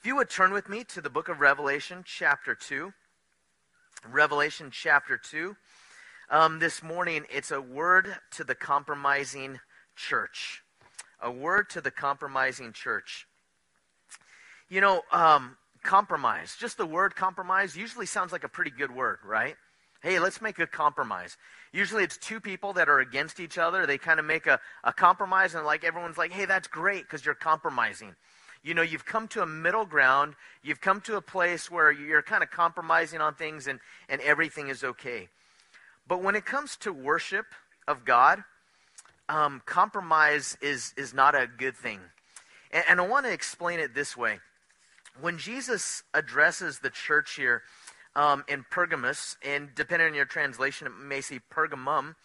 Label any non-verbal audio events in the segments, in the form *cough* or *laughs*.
If you would turn with me to the book of Revelation, chapter 2. Revelation, chapter 2. Um, this morning, it's a word to the compromising church. A word to the compromising church. You know, um, compromise, just the word compromise usually sounds like a pretty good word, right? Hey, let's make a compromise. Usually it's two people that are against each other. They kind of make a, a compromise, and like everyone's like, hey, that's great because you're compromising. You know, you've come to a middle ground. You've come to a place where you're kind of compromising on things and, and everything is okay. But when it comes to worship of God, um, compromise is, is not a good thing. And, and I want to explain it this way. When Jesus addresses the church here, um, in Pergamus, and depending on your translation, it may say Pergamum.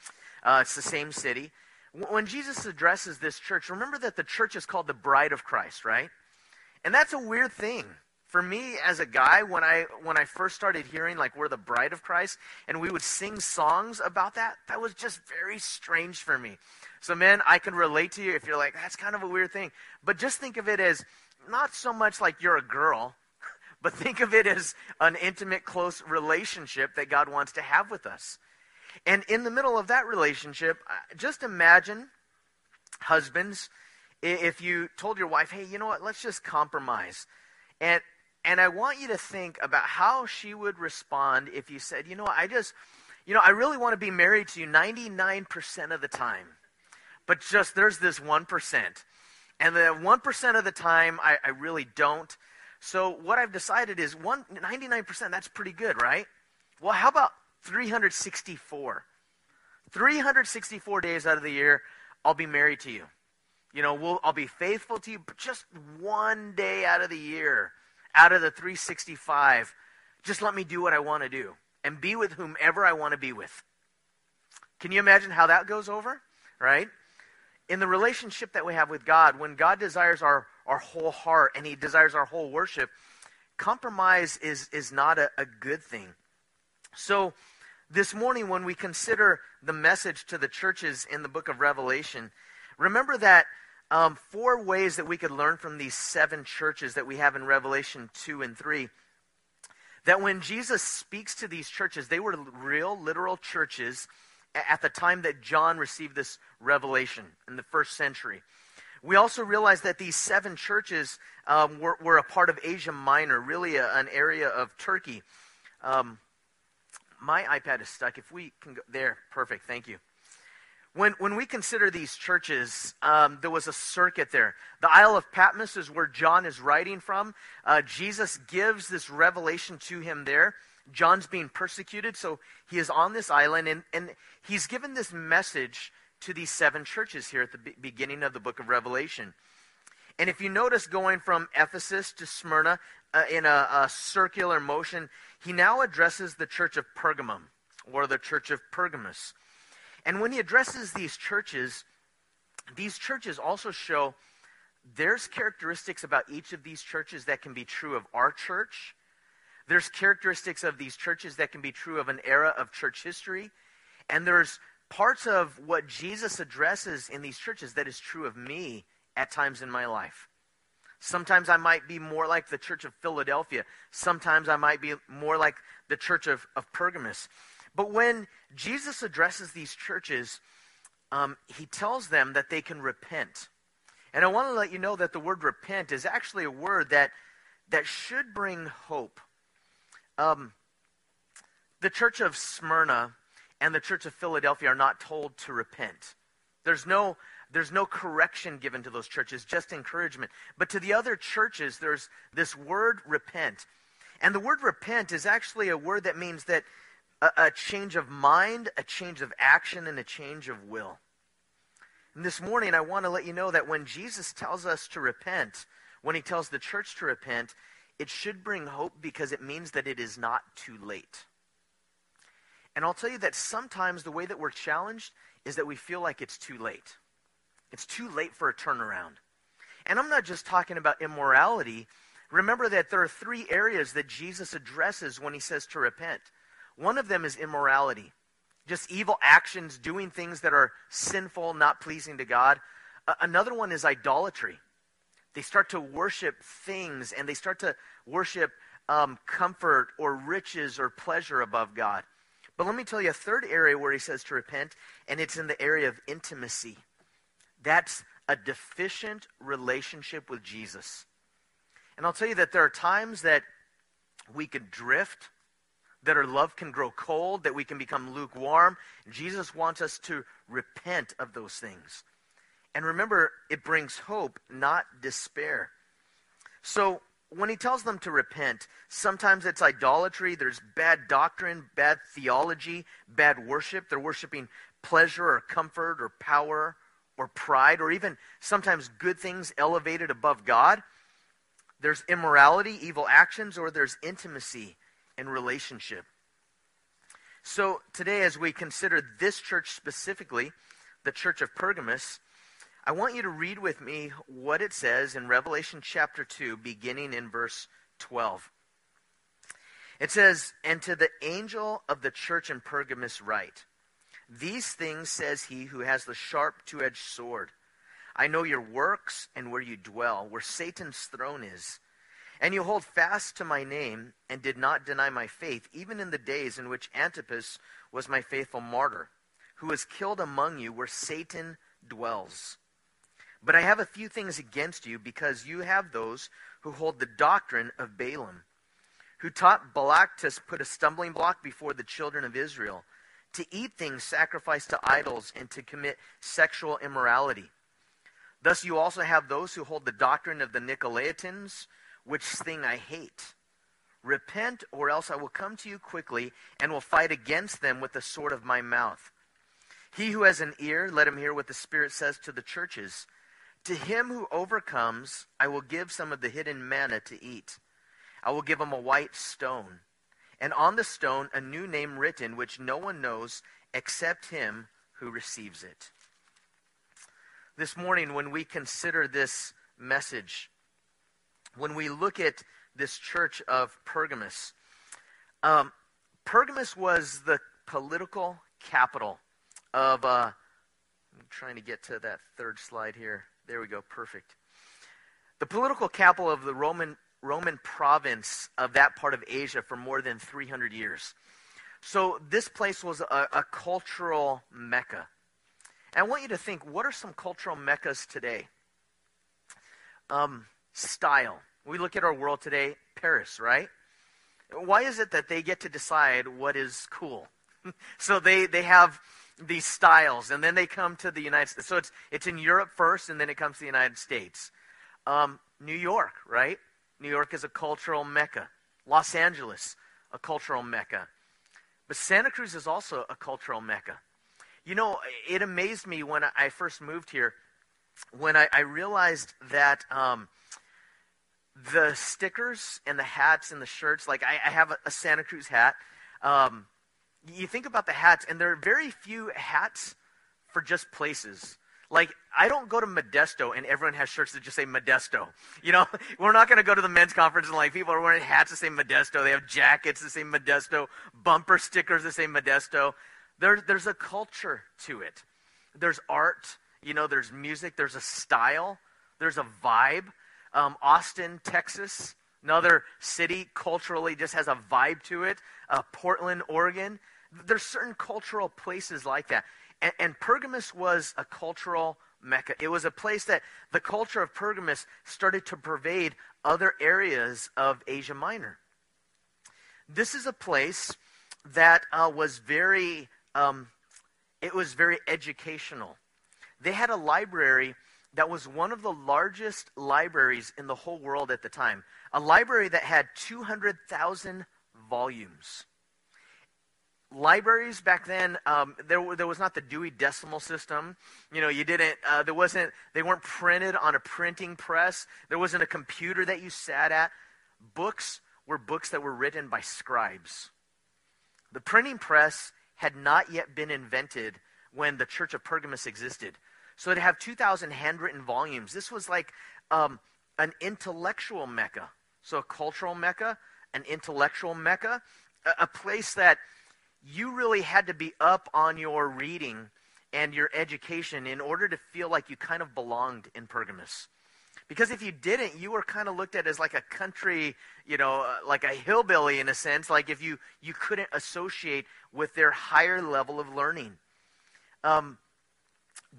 Uh, it's the same city. When Jesus addresses this church, remember that the church is called the bride of Christ, right? And that's a weird thing for me as a guy when I when I first started hearing like we're the bride of Christ and we would sing songs about that. That was just very strange for me. So man, I can relate to you if you're like that's kind of a weird thing. But just think of it as not so much like you're a girl *laughs* but think of it as an intimate, close relationship that God wants to have with us. And in the middle of that relationship, uh, just imagine, husbands, if you told your wife, hey, you know what, let's just compromise. And, and I want you to think about how she would respond if you said, you know what, I just, you know, I really want to be married to you 99% of the time. But just there's this 1%. And the 1% of the time, I, I really don't. So what I've decided is one, 99%, that's pretty good, right? Well, how about 364? 364 days out of the year, I'll be married to you. You know, we'll, I'll be faithful to you, but just one day out of the year, out of the 365, just let me do what I want to do and be with whomever I want to be with. Can you imagine how that goes over? Right? In the relationship that we have with God, when God desires our our whole heart and he desires our whole worship, compromise is, is not a, a good thing. So, this morning, when we consider the message to the churches in the book of Revelation, remember that um, four ways that we could learn from these seven churches that we have in Revelation 2 and 3. That when Jesus speaks to these churches, they were real, literal churches at the time that John received this revelation in the first century. We also realize that these seven churches um, were, were, a part of Asia Minor, really a, an area of Turkey. Um, my iPad is stuck. If we can go there, perfect. Thank you. When, when we consider these churches, um, there was a circuit there. The Isle of Patmos is where John is writing from. Uh, Jesus gives this revelation to him there. John's being persecuted, so he is on this island, and, and he's given this message to these seven churches here at the beginning of the book of Revelation. And if you notice going from Ephesus to Smyrna uh, in a, a circular motion, he now addresses the church of Pergamum or the church of Pergamus. And when he addresses these churches, these churches also show there's characteristics about each of these churches that can be true of our church. There's characteristics of these churches that can be true of an era of church history. And there's parts of what Jesus addresses in these churches that is true of me at times in my life. Sometimes I might be more like the church of Philadelphia. Sometimes I might be more like the church of, of Pergamus. But when Jesus addresses these churches, um, he tells them that they can repent. And I want to let you know that the word repent is actually a word that, that should bring hope. Um, the church of Smyrna and the church of Philadelphia are not told to repent. There's no, there's no correction given to those churches, just encouragement. But to the other churches, there's this word repent. And the word repent is actually a word that means that a, a change of mind, a change of action, and a change of will. And this morning, I want to let you know that when Jesus tells us to repent, when he tells the church to repent, it should bring hope because it means that it is not too late. And I'll tell you that sometimes the way that we're challenged is that we feel like it's too late. It's too late for a turnaround. And I'm not just talking about immorality. Remember that there are three areas that Jesus addresses when he says to repent. One of them is immorality, just evil actions, doing things that are sinful, not pleasing to God. another one is idolatry, They start to worship things and they start to worship um, comfort or riches or pleasure above God. But let me tell you a third area where he says to repent, and it's in the area of intimacy. That's a deficient relationship with Jesus. And I'll tell you that there are times that we could drift, that our love can grow cold, that we can become lukewarm. Jesus wants us to repent of those things. And remember, it brings hope, not despair. So when he tells them to repent, sometimes it's idolatry, there's bad doctrine, bad theology, bad worship. They're worshiping pleasure or comfort or power or pride or even sometimes good things elevated above God. There's immorality, evil actions, or there's intimacy and relationship. So today, as we consider this church specifically, the church of Pergamos, I want you to read with me what it says in Revelation chapter 2, beginning in verse 12. It says, And to the angel of the church in Pergamos write, These things says he who has the sharp two edged sword. I know your works and where you dwell, where Satan's throne is. And you hold fast to my name and did not deny my faith, even in the days in which Antipas was my faithful martyr, who was killed among you where Satan dwells. But I have a few things against you because you have those who hold the doctrine of Balaam, who taught Balak to put a stumbling block before the children of Israel, to eat things sacrificed to idols, and to commit sexual immorality. Thus you also have those who hold the doctrine of the Nicolaitans, which thing I hate. Repent, or else I will come to you quickly and will fight against them with the sword of my mouth. He who has an ear, let him hear what the Spirit says to the churches. To him who overcomes, I will give some of the hidden manna to eat. I will give him a white stone, and on the stone a new name written, which no one knows except him who receives it. This morning, when we consider this message, when we look at this church of Pergamus, um, Pergamos was the political capital of. Uh, I'm trying to get to that third slide here. There we go, perfect. The political capital of the Roman, Roman province of that part of Asia for more than 300 years. So this place was a, a cultural mecca. And I want you to think what are some cultural meccas today? Um, style. We look at our world today, Paris, right? Why is it that they get to decide what is cool? *laughs* so they, they have these styles, and then they come to the United States. So it's it's in Europe first, and then it comes to the United States. Um, New York, right? New York is a cultural mecca. Los Angeles, a cultural mecca. But Santa Cruz is also a cultural mecca. You know, it amazed me when I first moved here, when I, I realized that um, the stickers and the hats and the shirts, like I, I have a, a, Santa Cruz hat. Um, you think about the hats, and there are very few hats for just places. Like, I don't go to Modesto and everyone has shirts that just say Modesto. You know, *laughs* we're not going to go to the men's conference and like people are wearing hats that say Modesto. They have jackets that say Modesto, bumper stickers that say Modesto. There, there's a culture to it. There's art, you know, there's music, there's a style, there's a vibe. Um, Austin, Texas, another city culturally just has a vibe to it. Uh, Portland, Oregon, there's certain cultural places like that. And, and Pergamos was a cultural mecca. It was a place that the culture of Pergamus started to pervade other areas of Asia Minor. This is a place that uh, was very, um, it was very educational. They had a library that was one of the largest libraries in the whole world at the time. A library that had 200,000 volumes. Libraries back then um, there, there was not the dewey decimal system. You know you didn't uh, there wasn't they weren't printed on a printing press. There wasn't a computer that you sat at. Books were books that were written by scribes. The printing press had not yet been invented when the church of Pergamus existed so to have 2000 handwritten volumes this was like um, an intellectual mecca so a cultural mecca an intellectual mecca a, a place that you really had to be up on your reading and your education in order to feel like you kind of belonged in Pergamus. Because if you didn't, you were kind of looked at as like a country, you know, uh, like a hillbilly in a sense, like if you, you couldn't associate with their higher level of learning. Um,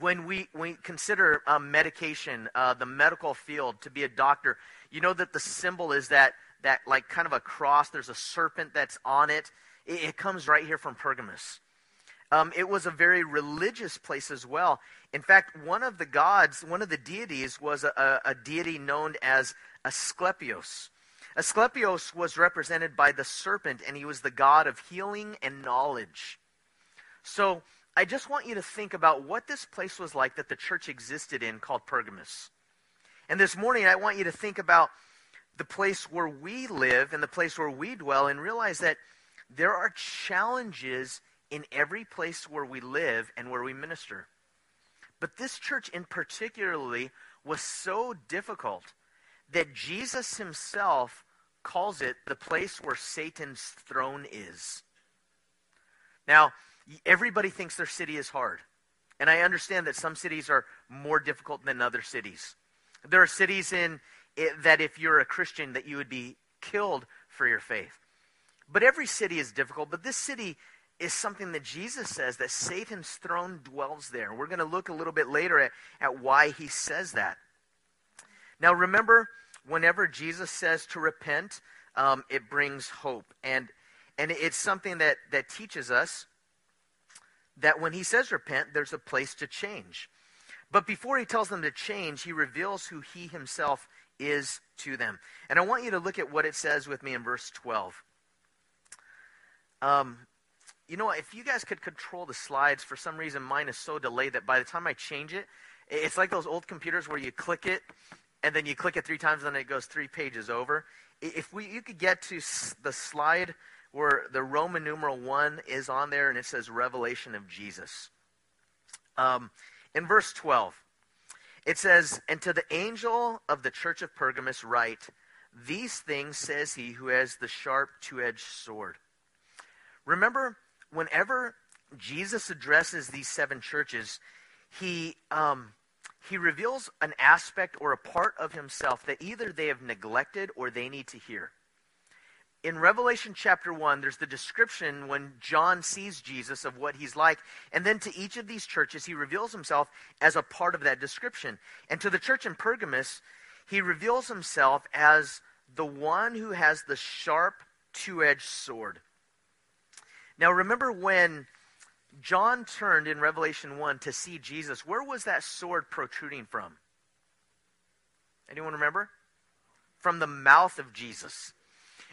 when we, we consider um, medication, uh, the medical field, to be a doctor, you know that the symbol is that, that like kind of a cross, there's a serpent that's on it. It, it comes right here from Pergamus. Um, it was a very religious place as well. In fact, one of the gods, one of the deities, was a, a, deity known as Asclepios. Asclepios was represented by the serpent, and he was the god of healing and knowledge. So I just want you to think about what this place was like that the church existed in called Pergamus. And this morning, I want you to think about the place where we live and the place where we dwell and realize that there are challenges in every place where we live and where we minister. But this church in particularly was so difficult that Jesus himself calls it the place where Satan's throne is. Now, everybody thinks their city is hard. And I understand that some cities are more difficult than other cities. There are cities in it, that if you're a Christian that you would be killed for your faith. But every city is difficult, but this city is something that Jesus says that Satan's throne dwells there. We're going to look a little bit later at, at why he says that. Now, remember, whenever Jesus says to repent, um, it brings hope. And, and it's something that, that teaches us that when he says repent, there's a place to change. But before he tells them to change, he reveals who he himself is to them. And I want you to look at what it says with me in verse 12. Um, you know, if you guys could control the slides, for some reason mine is so delayed that by the time I change it, it's like those old computers where you click it and then you click it three times and then it goes three pages over. If we, you could get to the slide where the Roman numeral one is on there and it says Revelation of Jesus. Um, in verse 12, it says, And to the angel of the church of Pergamus write, These things says he who has the sharp two edged sword. Remember, whenever Jesus addresses these seven churches, he, um, he reveals an aspect or a part of himself that either they have neglected or they need to hear. In Revelation chapter 1, there's the description when John sees Jesus of what he's like. And then to each of these churches, he reveals himself as a part of that description. And to the church in Pergamus, he reveals himself as the one who has the sharp two edged sword. Now, remember when John turned in Revelation 1 to see Jesus, where was that sword protruding from? Anyone remember? From the mouth of Jesus.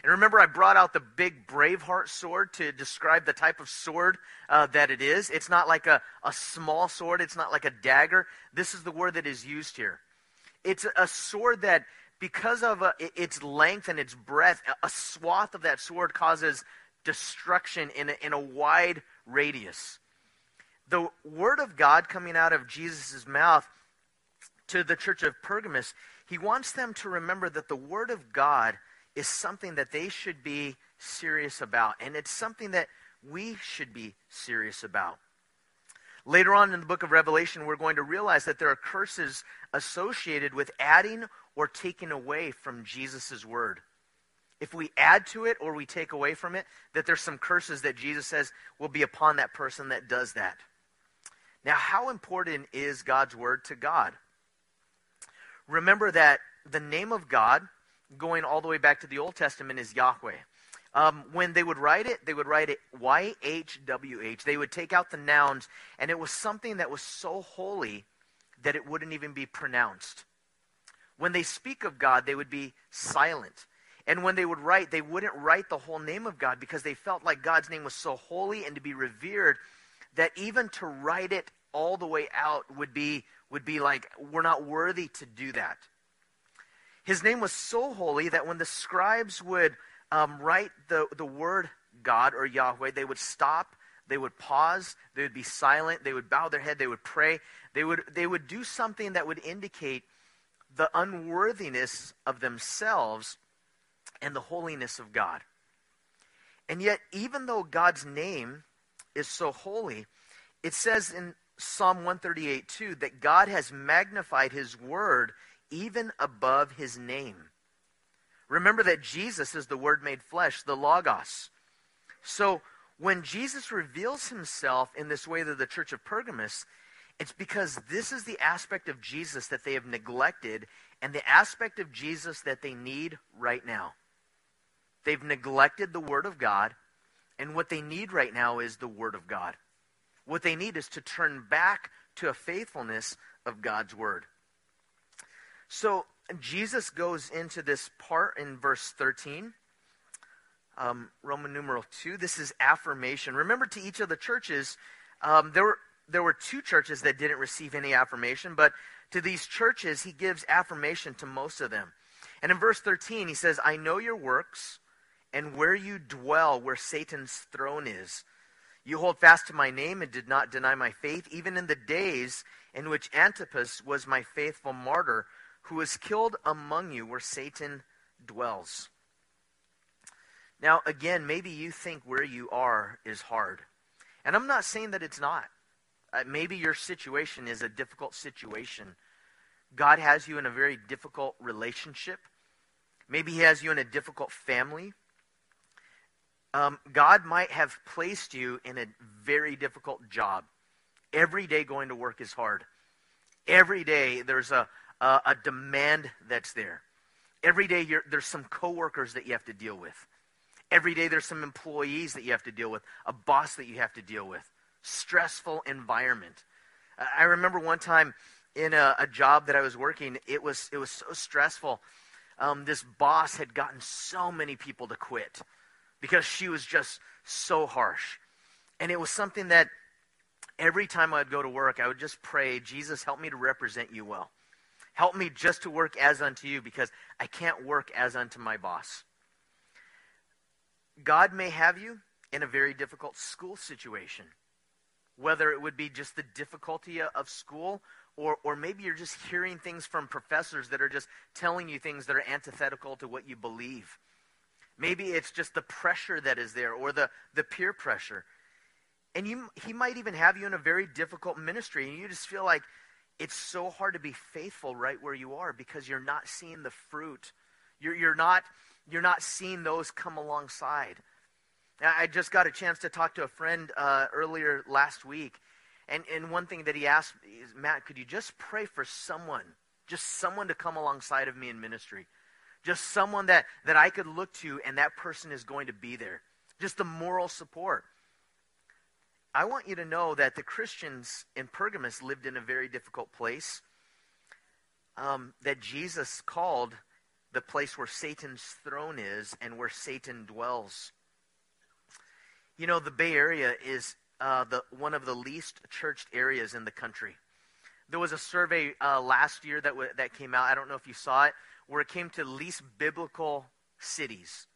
And remember, I brought out the big Braveheart sword to describe the type of sword uh, that it is. It's not like a, a small sword, it's not like a dagger. This is the word that is used here. It's a sword that, because of a, its length and its breadth, a swath of that sword causes destruction in a, in a wide radius. The word of God coming out of Jesus' mouth to the church of Pergamus, he wants them to remember that the word of God is something that they should be serious about, and it's something that we should be serious about. Later on in the book of Revelation, we're going to realize that there are curses associated with adding or taking away from Jesus' word if we add to it or we take away from it, that there's some curses that Jesus says will be upon that person that does that. Now, how important is God's word to God? Remember that the name of God, going all the way back to the Old Testament, is Yahweh. Um, when they would write it, they would write it YHWH. They would take out the nouns, and it was something that was so holy that it wouldn't even be pronounced. When they speak of God, they would be silent. And when they would write, they wouldn't write the whole name of God because they felt like God's name was so holy and to be revered that even to write it all the way out would be would be like we're not worthy to do that. His name was so holy that when the scribes would um, write the, the word God or Yahweh, they would stop, they would pause, they would be silent, they would bow their head, they would pray, they would they would do something that would indicate the unworthiness of themselves and the holiness of God. And yet, even though God's name is so holy, it says in Psalm 138 2 that God has magnified his word even above his name. Remember that Jesus is the Word made flesh, the Logos. So when Jesus reveals himself in this way to the church of Pergamos, it's because this is the aspect of Jesus that they have neglected and the aspect of Jesus that they need right now. They've neglected the Word of God, and what they need right now is the Word of God. What they need is to turn back to a faithfulness of God's Word. So Jesus goes into this part in verse 13. Um, Roman numeral 2. This is affirmation. Remember, to each of the churches, um, there, were, there were two churches that didn't receive any affirmation, but to these churches, he gives affirmation to most of them. And in verse 13, he says, I know your works and where you dwell, where Satan's throne is. You hold fast to my name and did not deny my faith, even in the days in which Antipas was my faithful martyr, who was killed among you, where Satan dwells. Now, again, maybe you think where you are is hard. And I'm not saying that it's not. Uh, maybe your situation is a difficult situation. God has you in a very difficult relationship. Maybe He has you in a difficult family. Um, God might have placed you in a very difficult job. Every day going to work is hard. Every day there's a, a, a demand that's there. Every day there's some coworkers that you have to deal with. Every day there's some employees that you have to deal with, a boss that you have to deal with. Stressful environment. I remember one time in a, a job that I was working, it was it was so stressful. Um, this boss had gotten so many people to quit because she was just so harsh. And it was something that every time I'd go to work, I would just pray, Jesus, help me to represent you well. Help me just to work as unto you because I can't work as unto my boss. God may have you in a very difficult school situation, whether it would be just the difficulty of school or, or maybe you're just hearing things from professors that are just telling you things that are antithetical to what you believe. Maybe it's just the pressure that is there or the, the peer pressure. And you, he might even have you in a very difficult ministry, and you just feel like it's so hard to be faithful right where you are because you're not seeing the fruit. You're, you're, not, you're not seeing those come alongside. I just got a chance to talk to a friend uh, earlier last week, and, and one thing that he asked is, Matt, could you just pray for someone, just someone to come alongside of me in ministry? Just someone that, that I could look to, and that person is going to be there. Just the moral support. I want you to know that the Christians in Pergamos lived in a very difficult place um, that Jesus called the place where Satan's throne is and where Satan dwells. You know, the Bay Area is uh, the, one of the least churched areas in the country. There was a survey uh, last year that, w- that came out. I don't know if you saw it where it came to least biblical cities.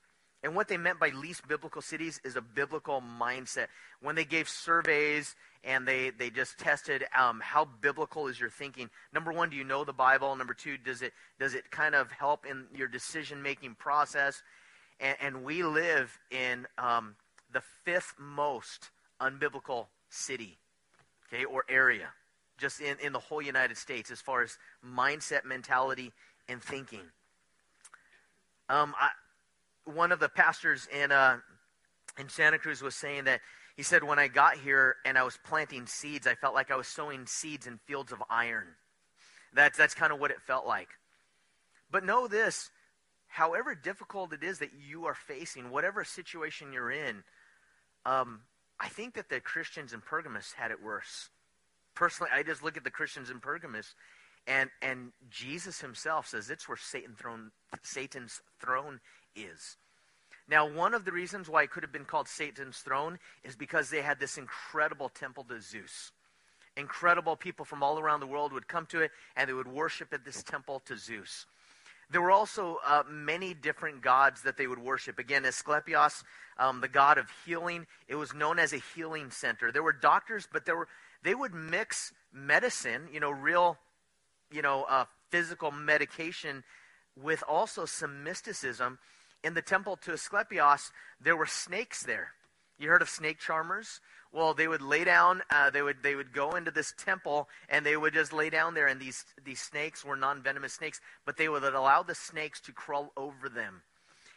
And what they meant by least biblical cities is a biblical mindset. When they gave surveys and they, they just tested um, how biblical is your thinking. Number one, do you know the Bible? Number two, does it, does it kind of help in your decision making process? And, and, we live in um, the fifth most unbiblical city, okay, or area, just in, in the whole United States as far as mindset, mentality, and thinking. Um, I, one of the pastors in uh, in Santa Cruz was saying that he said when I got here and I was planting seeds, I felt like I was sowing seeds in fields of iron. That's that's kind of what it felt like. But know this: however difficult it is that you are facing, whatever situation you're in, um, I think that the Christians in Pergamos had it worse. Personally, I just look at the Christians in Pergamos and, and Jesus himself says it's where Satan throne, Satan's throne is. Now, one of the reasons why it could have been called Satan's throne is because they had this incredible temple to Zeus. Incredible people from all around the world would come to it and they would worship at this temple to Zeus. There were also uh, many different gods that they would worship. Again, Asclepios, um, the god of healing, it was known as a healing center. There were doctors, but there were they would mix medicine, you know, real you know, uh, physical medication with also some mysticism. In the temple to Asclepius, there were snakes there. You heard of snake charmers? Well, they would lay down. Uh, they would they would go into this temple and they would just lay down there. And these these snakes were non venomous snakes, but they would allow the snakes to crawl over them.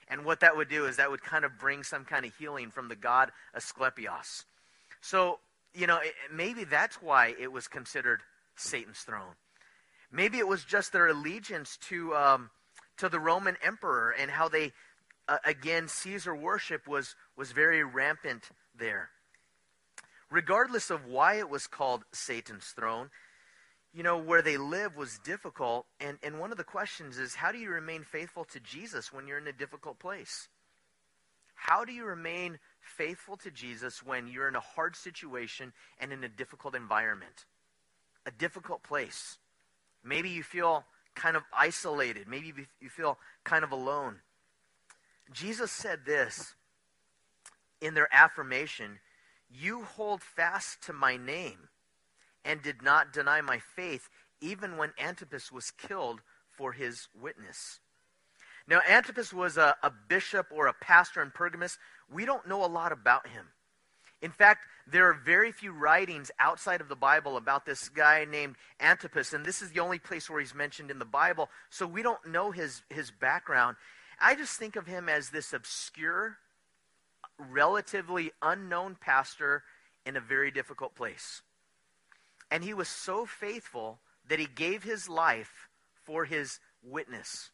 And what that would do is that would kind of bring some kind of healing from the god Asclepius. So you know it, maybe that's why it was considered Satan's throne. Maybe it was just their allegiance to um, to the Roman emperor and how they uh, again Caesar worship was was very rampant there regardless of why it was called Satan's throne, you know, where they live was difficult. And, and one of the questions is how do you remain faithful to Jesus when you're in a difficult place? How do you remain faithful to Jesus when you're in a hard situation and in a difficult environment? A difficult place. Maybe you feel kind of isolated. Maybe you feel kind of alone. Jesus said this in their affirmation you hold fast to my name and did not deny my faith, even when Antipas was killed for his witness. Now, Antipas was a, a, bishop or a pastor in Pergamus. We don't know a lot about him. In fact, there are very few writings outside of the Bible about this guy named Antipas, and this is the only place where he's mentioned in the Bible, so we don't know his, his background. I just think of him as this obscure relatively unknown pastor in a very difficult place. And he was so faithful that he gave his life for his witness.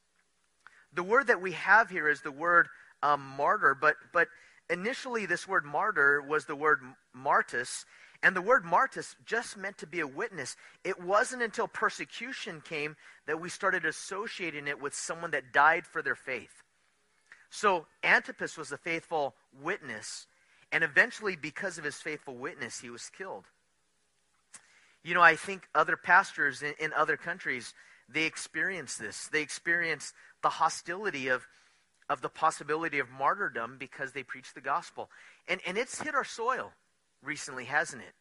The word that we have here is the word um, martyr, but, but initially this word martyr was the word martus, and the word martus just meant to be a witness. It wasn't until persecution came that we started associating it with someone that died for their faith. So Antipas was a faithful witness, and eventually, because of his faithful witness, he was killed. You know, I think other pastors in, in other countries, they experience this. They experience the hostility of, of the possibility of martyrdom because they preach the gospel. And, and it's hit our soil recently, hasn't it?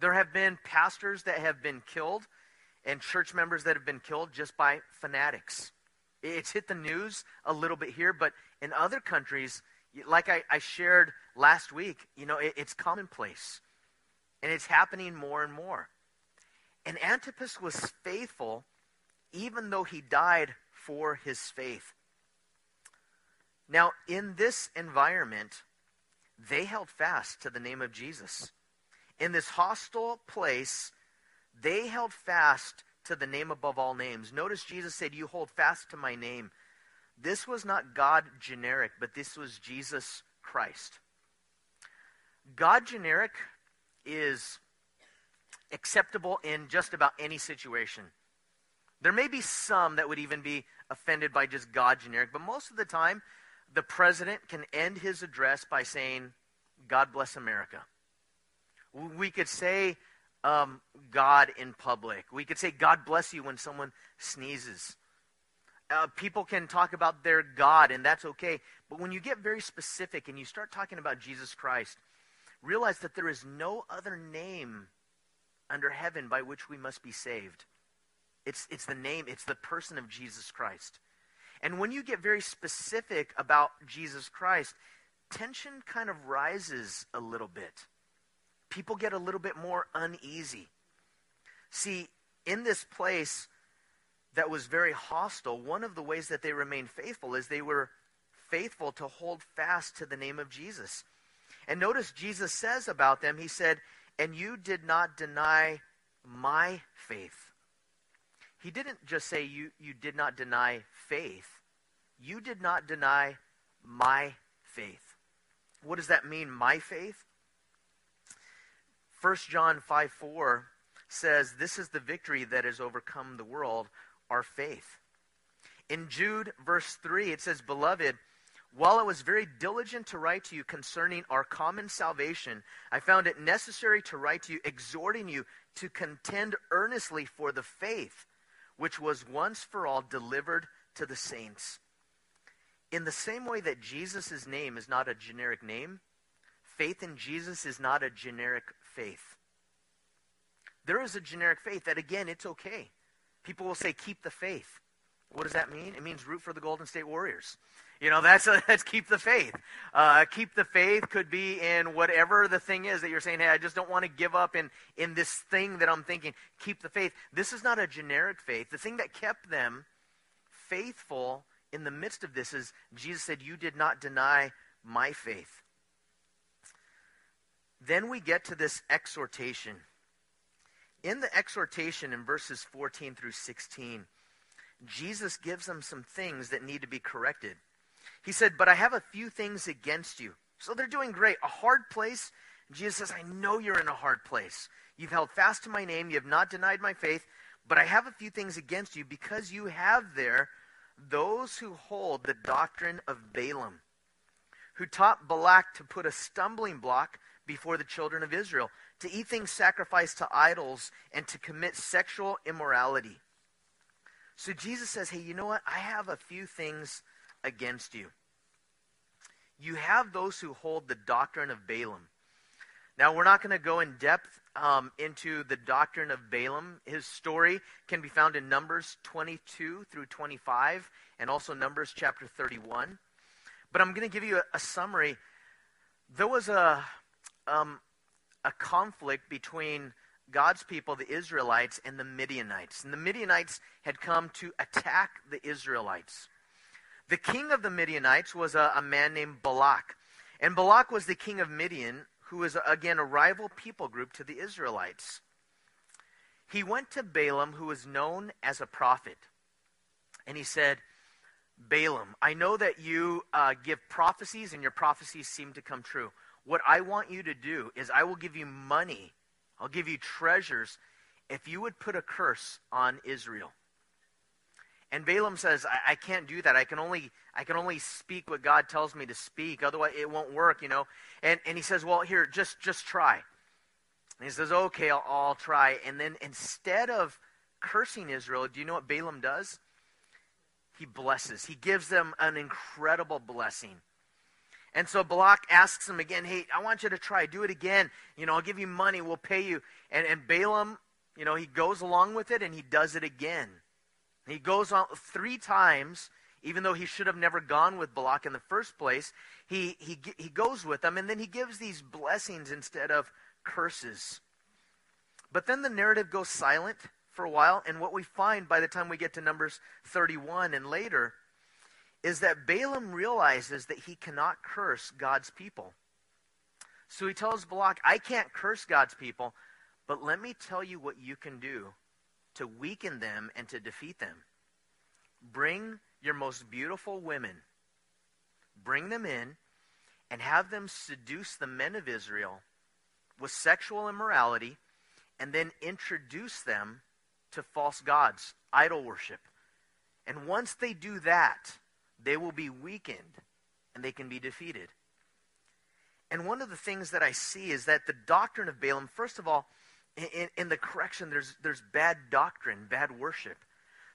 There have been pastors that have been killed and church members that have been killed just by fanatics. It's hit the news a little bit here, but in other countries, like I, I shared last week, you know, it, it's commonplace. And it's happening more and more. And Antipas was faithful even though he died for his faith. Now, in this environment, they held fast to the name of Jesus. In this hostile place, they held fast to the name above all names. Notice Jesus said, You hold fast to my name. This was not God generic, but this was Jesus Christ. God generic is acceptable in just about any situation. There may be some that would even be offended by just God generic, but most of the time, the president can end his address by saying, God bless America. We could say um, God in public. We could say, God bless you when someone sneezes. Uh, people can talk about their God, and that's okay. But when you get very specific and you start talking about Jesus Christ, realize that there is no other name under heaven by which we must be saved. It's, it's the name, it's the person of Jesus Christ. And when you get very specific about Jesus Christ, tension kind of rises a little bit people get a little bit more uneasy. See, in this place that was very hostile, one of the ways that they remained faithful is they were faithful to hold fast to the name of Jesus. And notice Jesus says about them, He said, And you did not deny my faith. He didn't just say you, you did not deny faith, you did not deny my faith. What does that mean, my faith? 1 John 5 4 says, This is the victory that has overcome the world, our faith. In Jude, verse 3, it says, Beloved, while I was very diligent to write to you concerning our common salvation, I found it necessary to write to you, exhorting you to contend earnestly for the faith which was once for all delivered to the saints. In the same way that Jesus' name is not a generic name, faith in Jesus is not a generic faith. There is a generic faith that, again, it's okay. People will say, keep the faith. What does that mean? It means root for the Golden State Warriors. You know, that's, a, *laughs* that's keep the faith. Uh, keep the faith could be in whatever the thing is that you're saying, hey, I just don't want to give up in, in this thing that I'm thinking. Keep the faith. This is not a generic faith. The thing that kept them faithful in the midst of this is Jesus said, You did not deny my faith. Then we get to this exhortation. In the exhortation in verses 14 through 16, Jesus gives them some things that need to be corrected. He said, But I have a few things against you. So they're doing great. A hard place. Jesus says, I know you're in a hard place. You've held fast to my name. You have not denied my faith. But I have a few things against you because you have there those who hold the doctrine of Balaam, who taught Balak to put a stumbling block before the children of Israel, to eat things sacrificed to idols, and to commit sexual immorality. So Jesus says, Hey, you know what? I have a few things against you. You have those who hold the doctrine of Balaam. Now, we're not going to go in depth um, into the doctrine of Balaam. His story can be found in Numbers 22 through 25 and also Numbers chapter 31. But I'm going to give you a, a summary. There was a, um, a conflict between God's people, the Israelites, and the Midianites. And the Midianites had come to attack the Israelites. The king of the Midianites was a, a man named Balak. And Balak was the king of Midian, who was, again, a rival people group to the Israelites. He went to Balaam, who was known as a prophet, and he said, Balaam, I know that you uh, give prophecies, and your prophecies seem to come true. What I want you to do is, I will give you money, I'll give you treasures, if you would put a curse on Israel. And Balaam says, I, I, can't do that. I can only I can only speak what God tells me to speak. Otherwise, it won't work, you know. And and he says, Well, here, just just try. And he says, Okay, I'll, I'll try. And then instead of cursing Israel, do you know what Balaam does? He blesses. He gives them an incredible blessing. And so Balak asks him again, Hey, I want you to try. Do it again. You know, I'll give you money. We'll pay you. And, and Balaam, you know, he goes along with it and he does it again. He goes on three times, even though he should have never gone with Balak in the first place. He, he, he goes with them, and then he gives these blessings instead of curses. But then the narrative goes silent for a while, and what we find by the time we get to Numbers 31 and later is that Balaam realizes that he cannot curse God's people. So he tells Balak, I can't curse God's people, but let me tell you what you can do to weaken them and to defeat them. Bring your most beautiful women, bring them in, and have them seduce the men of Israel with sexual immorality, and then introduce them to false gods, idol worship. And once they do that, they will be weakened and they can be defeated. And one of the things that I see is that the doctrine of Balaam, first of all, in, in the correction, there's, there's bad doctrine, bad worship.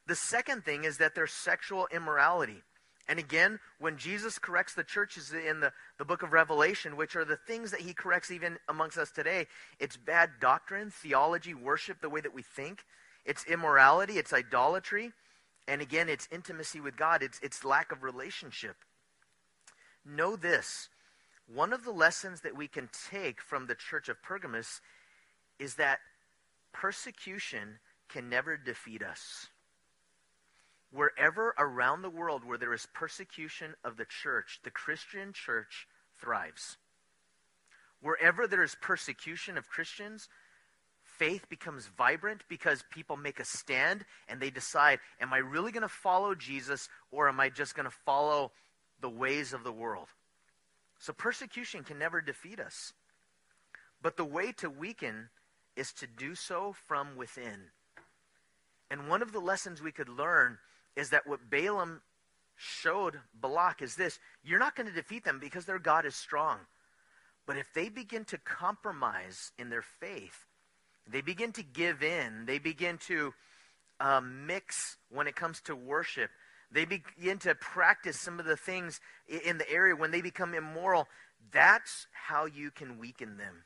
The second thing is that there's sexual immorality. And again, when Jesus corrects the churches in the, the book of Revelation, which are the things that he corrects even amongst us today, it's bad doctrine, theology, worship, the way that we think. It's immorality, it's idolatry. And again, it's intimacy with God, it's, it's lack of relationship. Know this one of the lessons that we can take from the church of Pergamos is that persecution can never defeat us. Wherever around the world where there is persecution of the church, the Christian church thrives. Wherever there is persecution of Christians, faith becomes vibrant because people make a stand and they decide, am I really going to follow Jesus or am I just going to follow the ways of the world? So persecution can never defeat us. But the way to weaken is to do so from within. And one of the lessons we could learn is that what Balaam showed Balak is this you're not going to defeat them because their God is strong. But if they begin to compromise in their faith, they begin to give in, they begin to uh, mix when it comes to worship, they begin to practice some of the things in the area when they become immoral, that's how you can weaken them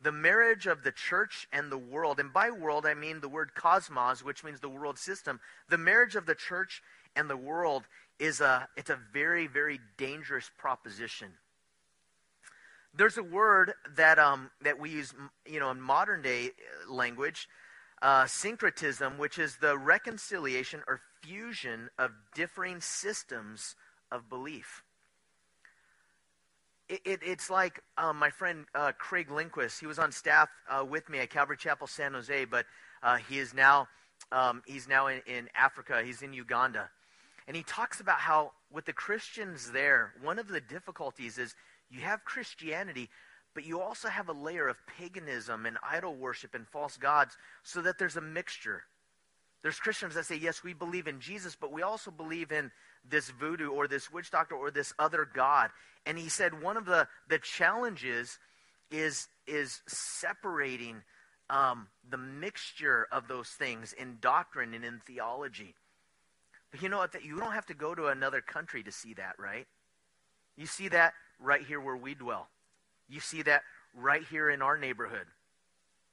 the marriage of the church and the world, and by world I mean the word cosmos, which means the world system, the marriage of the church and the world is a it's a very very dangerous proposition. There's a word that um that we use you know in modern day uh, language, uh, syncretism, which is the reconciliation or fusion of differing systems of belief. It, it, it's like um, my friend uh, Craig Lindquist. He was on staff uh, with me at Calvary Chapel San Jose, but uh, he is now um, he's now in, in Africa. He's in Uganda, and he talks about how with the Christians there, one of the difficulties is you have Christianity, but you also have a layer of paganism and idol worship and false gods, so that there's a mixture. There's Christians that say, yes, we believe in Jesus, but we also believe in this voodoo or this witch doctor or this other god. And he said one of the, the challenges is, is separating um, the mixture of those things in doctrine and in theology. But you know what? You don't have to go to another country to see that, right? You see that right here where we dwell. You see that right here in our neighborhood.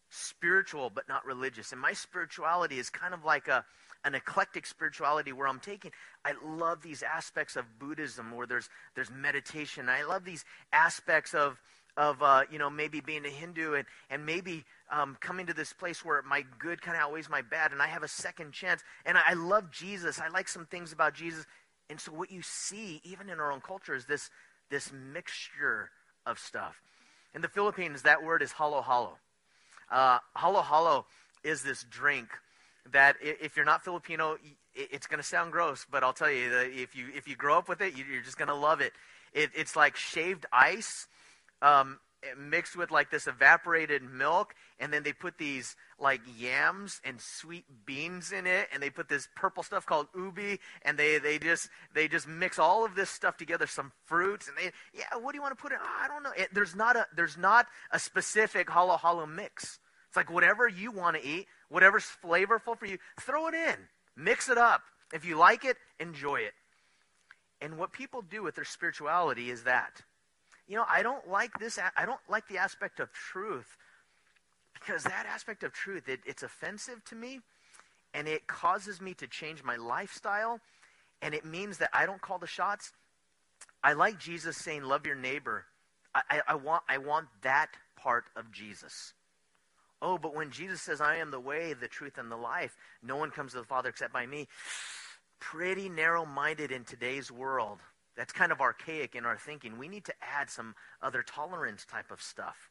Spiritual, but not religious. And my spirituality is kind of like a, an eclectic spirituality where I'm taking. I love these aspects of Buddhism where there's there's meditation. I love these aspects of of uh, you know maybe being a Hindu and and maybe um, coming to this place where my good kind of outweighs my bad and I have a second chance. And I, I love Jesus. I like some things about Jesus. And so what you see even in our own culture is this this mixture of stuff. In the Philippines, that word is halo halo. Uh, halo halo is this drink that if you're not Filipino, it's going to sound gross, but I'll tell you that if you if you grow up with it, you're just going to love it. it. It's like shaved ice um, mixed with like this evaporated milk, and then they put these like yams and sweet beans in it, and they put this purple stuff called ubi, and they they just they just mix all of this stuff together, some fruits, and they yeah, what do you want to put in? Oh, I don't know. It, there's not a there's not a specific halo halo mix. It's like whatever you want to eat, whatever's flavorful for you, throw it in. Mix it up. If you like it, enjoy it. And what people do with their spirituality is that. You know, I don't like this, I don't like the aspect of truth because that aspect of truth, it, it's offensive to me and it causes me to change my lifestyle and it means that I don't call the shots. I like Jesus saying, love your neighbor. I, I, I want, I want that part of Jesus. Oh, but when Jesus says, I am the way, the truth, and the life, no one comes to the Father except by me, pretty narrow minded in today's world. That's kind of archaic in our thinking. We need to add some other tolerance type of stuff.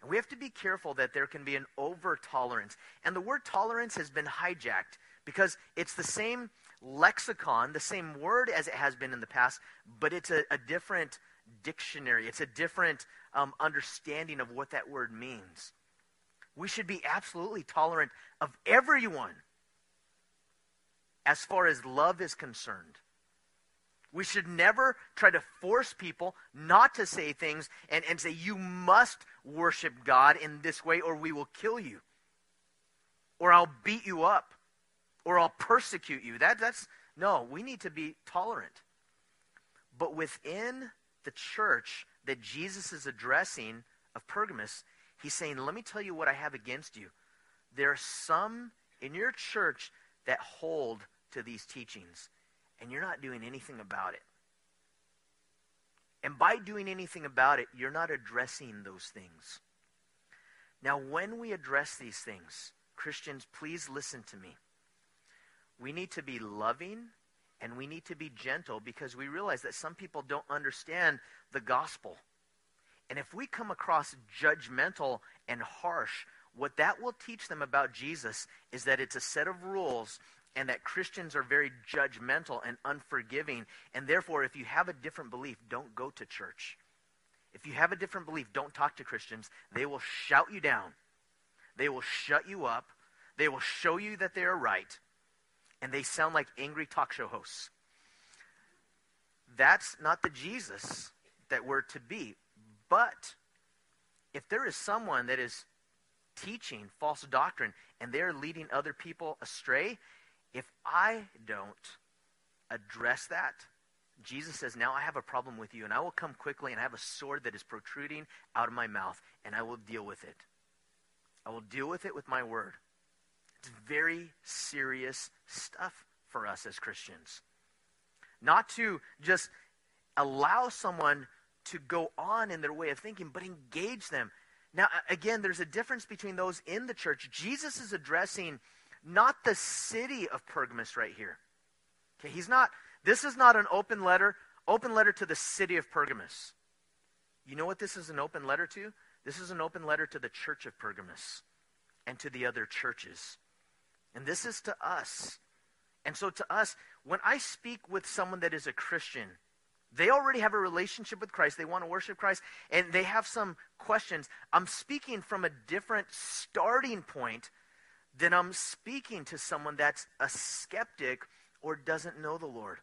And we have to be careful that there can be an over tolerance. And the word tolerance has been hijacked because it's the same lexicon, the same word as it has been in the past, but it's a, a different dictionary. It's a different um, understanding of what that word means. We should be absolutely tolerant of everyone as far as love is concerned. We should never try to force people not to say things and, and say, you must worship God in this way or we will kill you. Or I'll beat you up. Or I'll persecute you. That, that's, no, we need to be tolerant. But within the church that Jesus is addressing of Pergamos, He's saying, Let me tell you what I have against you. There are some in your church that hold to these teachings, and you're not doing anything about it. And by doing anything about it, you're not addressing those things. Now, when we address these things, Christians, please listen to me. We need to be loving and we need to be gentle because we realize that some people don't understand the gospel. And if we come across judgmental and harsh, what that will teach them about Jesus is that it's a set of rules and that Christians are very judgmental and unforgiving. And therefore, if you have a different belief, don't go to church. If you have a different belief, don't talk to Christians. They will shout you down, they will shut you up, they will show you that they are right, and they sound like angry talk show hosts. That's not the Jesus that we're to be. But if there is someone that is teaching false doctrine and they're leading other people astray, if I don't address that, Jesus says, Now I have a problem with you, and I will come quickly, and I have a sword that is protruding out of my mouth, and I will deal with it. I will deal with it with my word. It's very serious stuff for us as Christians. not to just allow someone to go on in their way of thinking, but engage them. Now, again, there's a difference between those in the church. Jesus is addressing not the city of Pergamos right here. Okay, he's not, this is not an open letter, open letter to the city of Pergamos. You know what this is an open letter to? This is an open letter to the church of Pergamos and to the other churches. And this is to us. And so, to us, when I speak with someone that is a Christian, they already have a relationship with Christ. They want to worship Christ, and they have some questions. I'm speaking from a different starting point than I'm speaking to someone that's a skeptic or doesn't know the Lord.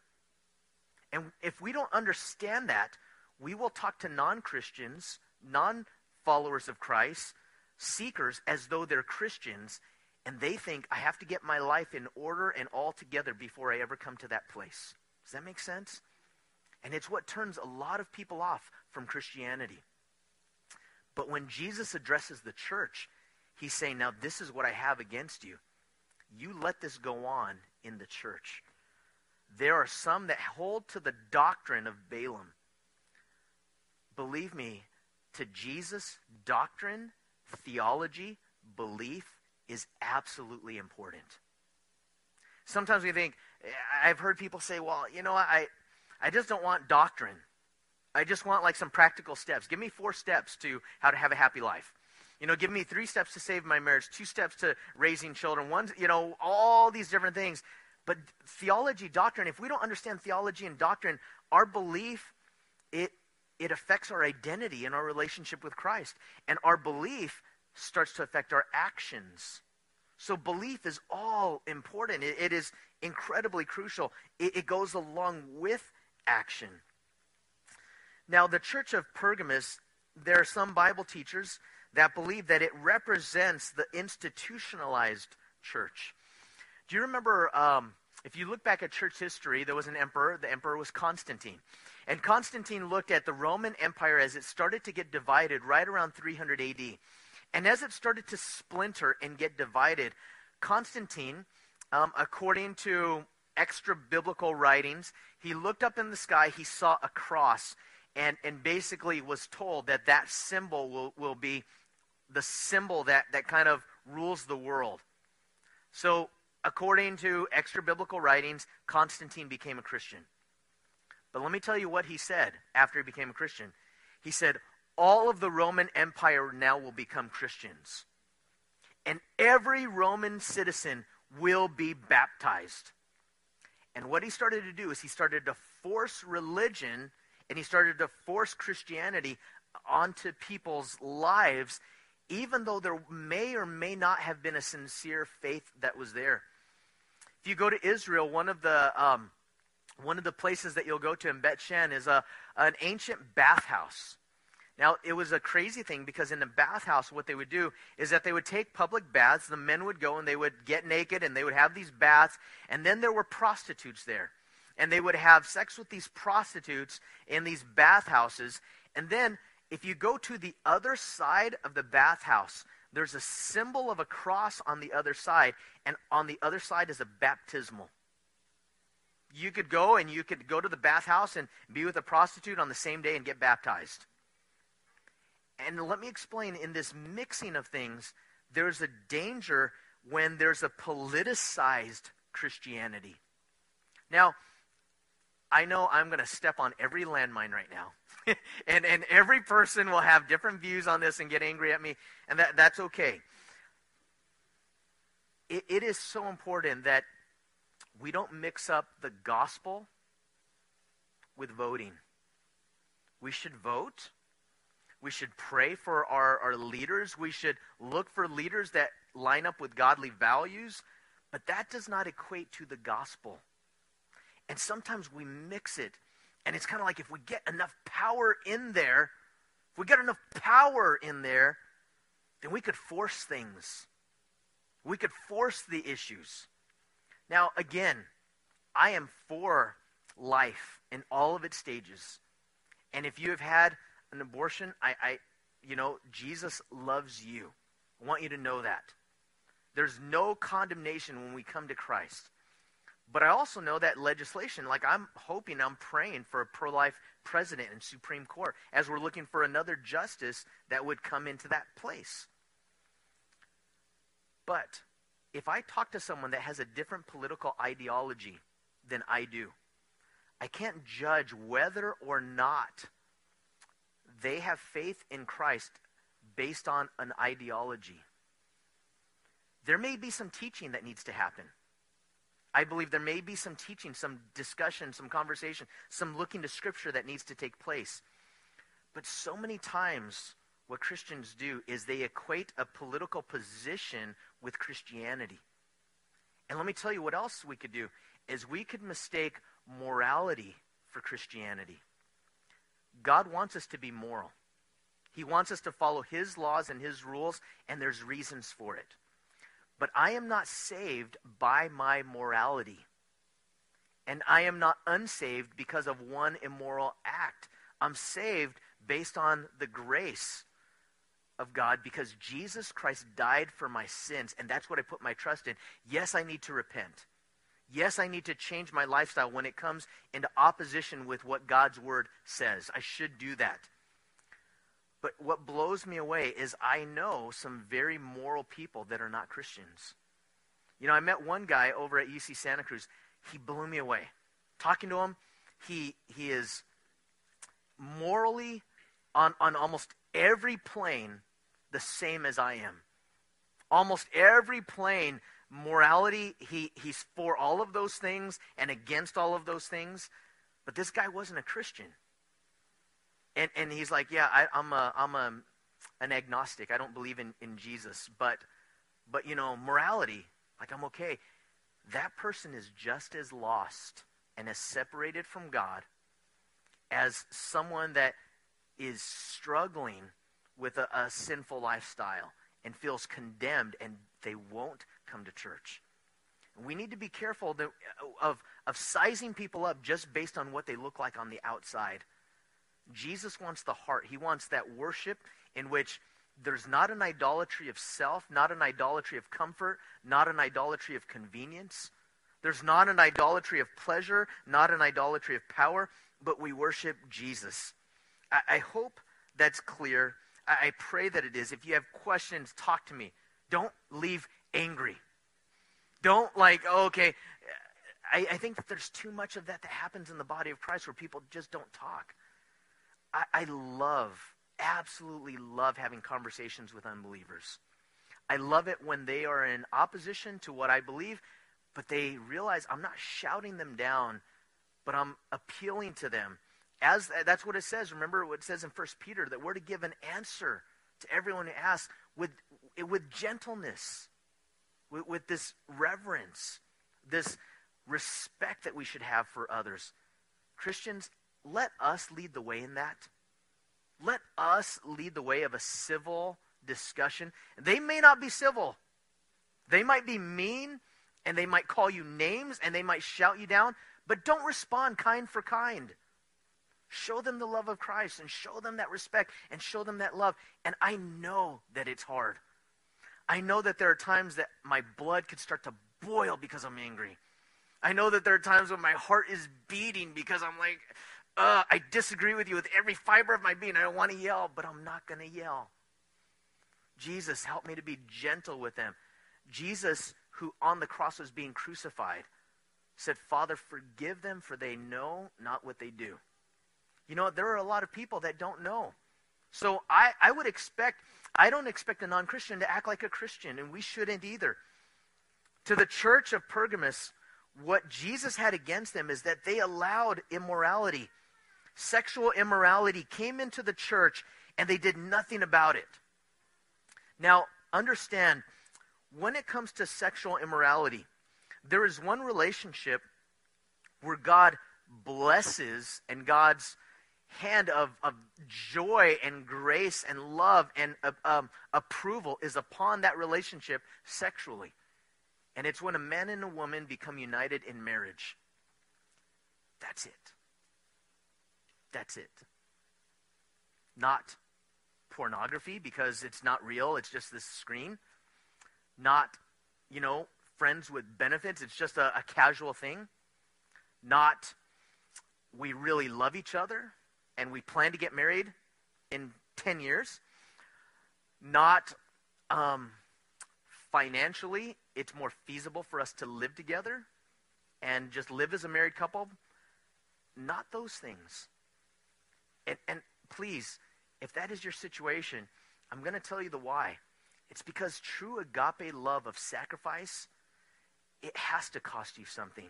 And if we don't understand that, we will talk to non Christians, non followers of Christ, seekers, as though they're Christians, and they think I have to get my life in order and all together before I ever come to that place. Does that make sense? And it's what turns a lot of people off from Christianity. But when Jesus addresses the church, he's saying, Now, this is what I have against you. You let this go on in the church. There are some that hold to the doctrine of Balaam. Believe me, to Jesus, doctrine, theology, belief is absolutely important. Sometimes we think, I've heard people say, well, you know, I, I just don't want doctrine. I just want like some practical steps. Give me four steps to how to have a happy life. You know, give me three steps to save my marriage, two steps to raising children, one, you know, all these different things. But theology, doctrine, if we don't understand theology and doctrine, our belief, it, it affects our identity and our relationship with Christ. And our belief starts to affect our actions. So belief is all important. it, it is incredibly crucial. It, it goes along with action. Now, the church of Pergamos, there are some Bible teachers that believe that it represents the institutionalized church. Do you remember, um, if you look back at church history, there was an emperor. The emperor was Constantine. And Constantine looked at the Roman Empire as it started to get divided right around 300 AD. And as it started to splinter and get divided, Constantine, um, according to extra biblical writings, he looked up in the sky, he saw a cross, and, and basically was told that that symbol will, will be the symbol that, that kind of rules the world. So, according to extra biblical writings, Constantine became a Christian. But let me tell you what he said after he became a Christian. He said, All of the Roman Empire now will become Christians. And every Roman citizen will be baptized. And what he started to do is he started to force religion and he started to force Christianity onto people's lives, even though there may or may not have been a sincere faith that was there. If you go to Israel, one of the um, one of the places that you'll go to in Bet Shean is a, an ancient bathhouse. Now, it was a crazy thing because in the bathhouse, what they would do is that they would take public baths. The men would go and they would get naked and they would have these baths. And then there were prostitutes there. And they would have sex with these prostitutes in these bathhouses. And then, if you go to the other side of the bathhouse, there's a symbol of a cross on the other side. And on the other side is a baptismal. You could go and you could go to the bathhouse and be with a prostitute on the same day and get baptized. And let me explain in this mixing of things, there's a danger when there's a politicized Christianity. Now, I know I'm going to step on every landmine right now. *laughs* and, and every person will have different views on this and get angry at me, and that, that's okay. It, it is so important that we don't mix up the gospel with voting. We should vote we should pray for our, our leaders. We should look for leaders that line up with godly values. But that does not equate to the gospel. And sometimes we mix it. And it's kind of like if we get enough power in there, if we get enough power in there, then we could force things. We could force the issues. Now, again, I am for life in all of its stages. And if you have had an abortion, I, I, you know, Jesus loves you. I want you to know that. There's no condemnation when we come to Christ. But I also know that legislation, like I'm hoping, I'm praying for a pro life president and Supreme Court as we're looking for another justice that would come into that place. But if I talk to someone that has a different political ideology than I do, I can't judge whether or not they have faith in Christ based on an ideology. There may be some teaching that needs to happen. I believe there may be some teaching, some discussion, some conversation, some looking to Scripture that needs to take place. But so many times, what Christians do is they equate a political position with Christianity. And let me tell you what else we could do is we could mistake morality for Christianity. God wants us to be moral. He wants us to follow his laws and his rules, and there's reasons for it. But I am not saved by my morality. And I am not unsaved because of one immoral act. I'm saved based on the grace of God because Jesus Christ died for my sins, and that's what I put my trust in. Yes, I need to repent. Yes, I need to change my lifestyle when it comes into opposition with what God's word says. I should do that. But what blows me away is I know some very moral people that are not Christians. You know, I met one guy over at UC Santa Cruz. He blew me away. Talking to him, he he is morally on, on almost every plane the same as I am. Almost every plane, morality, he, he's for all of those things and against all of those things. But this guy wasn't a Christian. And, and he's like, yeah, I, am a, I'm a, an agnostic. I don't believe in, in Jesus. But, but, you know, morality, like I'm okay. That person is just as lost and as separated from God as someone that is struggling with a, a sinful lifestyle and feels condemned and they won't come to church. We need to be careful that, uh, of, of sizing people up just based on what they look like on the outside. Jesus wants the heart. He wants that worship in which there's not an idolatry of self, not an idolatry of comfort, not an idolatry of convenience. There's not an idolatry of pleasure, not an idolatry of power, but we worship Jesus. I, I hope that's clear. I, I pray that it is. If you have questions, talk to me. Don't leave angry. Don't like, oh, okay. I, I think that there's too much of that that happens in the body of Christ where people just don't talk. I, I love, absolutely love having conversations with unbelievers. I love it when they are in opposition to what I believe, but they realize I'm not shouting them down, but I'm appealing to them. As that's what it says. Remember what it says in First Peter that we're to give an answer to everyone who asks with with gentleness, with, with this reverence, this respect that we should have for others. Christians, let us lead the way in that. Let us lead the way of a civil discussion. They may not be civil, they might be mean, and they might call you names, and they might shout you down, but don't respond kind for kind. Show them the love of Christ and show them that respect and show them that love. And I know that it's hard. I know that there are times that my blood could start to boil because I'm angry. I know that there are times when my heart is beating because I'm like, uh, I disagree with you with every fiber of my being. I don't want to yell, but I'm not going to yell. Jesus, help me to be gentle with them. Jesus, who on the cross was being crucified, said, Father, forgive them, for they know not what they do. You know, there are a lot of people that don't know. So I, I would expect, I don't expect a non Christian to act like a Christian, and we shouldn't either. To the church of Pergamos, what Jesus had against them is that they allowed immorality sexual immorality came into the church and they did nothing about it. Now, understand, when it comes to sexual immorality, there is one relationship where God blesses and God's hand of, of joy and grace and love and uh, um, approval is upon that relationship sexually. And it's when a man and a woman become united in marriage. That's it. That's it. Not pornography because it's not real, it's just this screen. Not, you know, friends with benefits. It's just a, a casual thing. Not we really love each other and we plan to get married in 10 years. Not um, financially, it's more feasible for us to live together and just live as a married couple. Not those things. And, and please, if that is your situation, I'm going to tell you the why. It's because true agape love of sacrifice, it has to cost you something.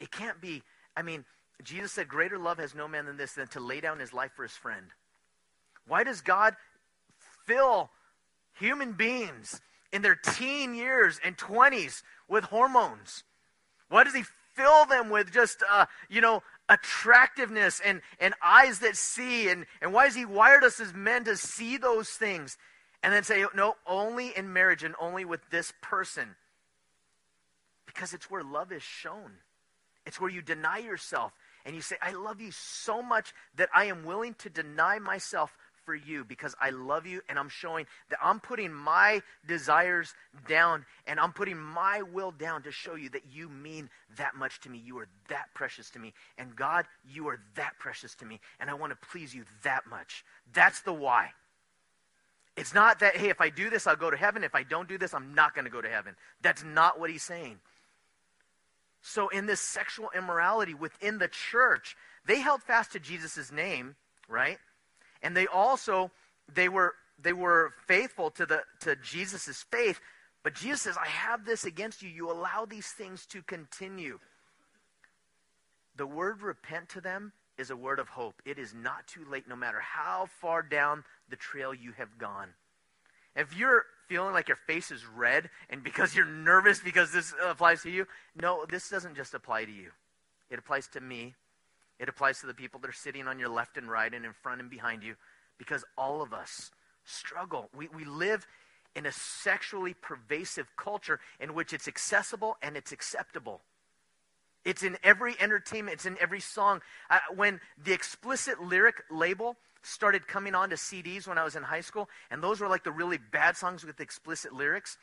It can't be, I mean, Jesus said, Greater love has no man than this, than to lay down his life for his friend. Why does God fill human beings in their teen years and 20s with hormones? Why does he fill them with just, uh, you know, attractiveness and, and eyes that see? And, and why has he wired us as men to see those things? And then say, no, only in marriage and only with this person. Because it's where love is shown. It's where you deny yourself and you say, I love you so much that I am willing to deny myself for you because I love you and I'm showing that I'm putting my desires down and I'm putting my will down to show you that you mean that much to me. You are that precious to me. And God, you are that precious to me. And I want to please you that much. That's the why. It's not that, hey, if I do this, I'll go to heaven. If I don't do this, I'm not going to go to heaven. That's not what he's saying. So, in this sexual immorality within the church, they held fast to Jesus' name, right? and they also they were they were faithful to the to Jesus' faith. But Jesus says, I have this against you. You allow these things to continue. The word repent to them is a word of hope. It is not too late, no matter how far down the trail you have gone. If you're feeling like your face is red and because you're nervous because this applies to you, no, this doesn't just apply to you. It applies to me. It applies to the people that are sitting on your left and right and in front and behind you because all of us struggle. We, we live in a sexually pervasive culture in which it's accessible and it's acceptable. It's in every entertainment, it's in every song. Uh, when the explicit lyric label started coming onto CDs when I was in high school, and those were like the really bad songs with explicit lyrics.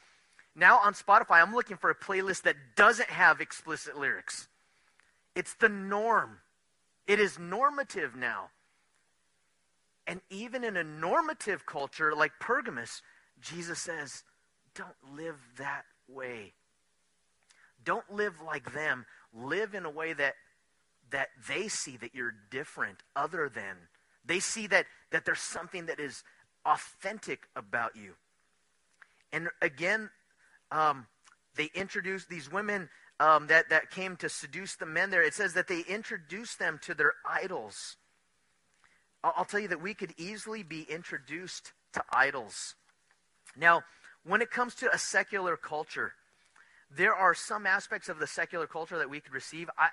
Now on Spotify, I'm looking for a playlist that doesn't have explicit lyrics. It's the norm. It is normative now. And even in a normative culture like Pergamos, Jesus says, don't live that way. Don't live like them. Live in a way that that they see that you're different, other than. They see that that there's something that is authentic about you. And again, um, they introduce these women um, that, that came to seduce the men there, it says that they introduced them to their idols. I'll, I'll tell you that we could easily be introduced to idols. Now, when it comes to a secular culture, there are some aspects of the secular culture that we could receive. I,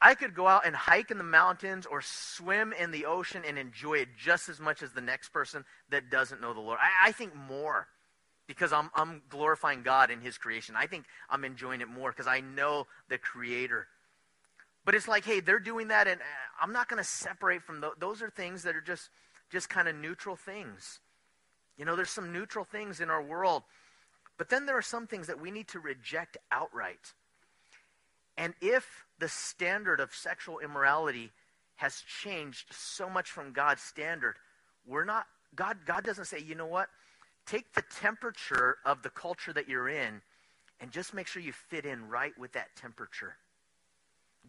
I could go out and hike in the mountains or swim in the ocean and enjoy it just as much as the next person that doesn't know the Lord. I, I think more because I'm, I'm glorifying God in His creation. I think I'm enjoying it more because I know the Creator. But it's like, hey, they're doing that, and uh, I'm not going to separate from those. Those are things that are just, just kind of neutral things. You know, there's some neutral things in our world. But then there are some things that we need to reject outright. And if the standard of sexual immorality has changed so much from God's standard, we're not, God, God doesn't say, you know what? take the temperature of the culture that you're in and just make sure you fit in right with that temperature.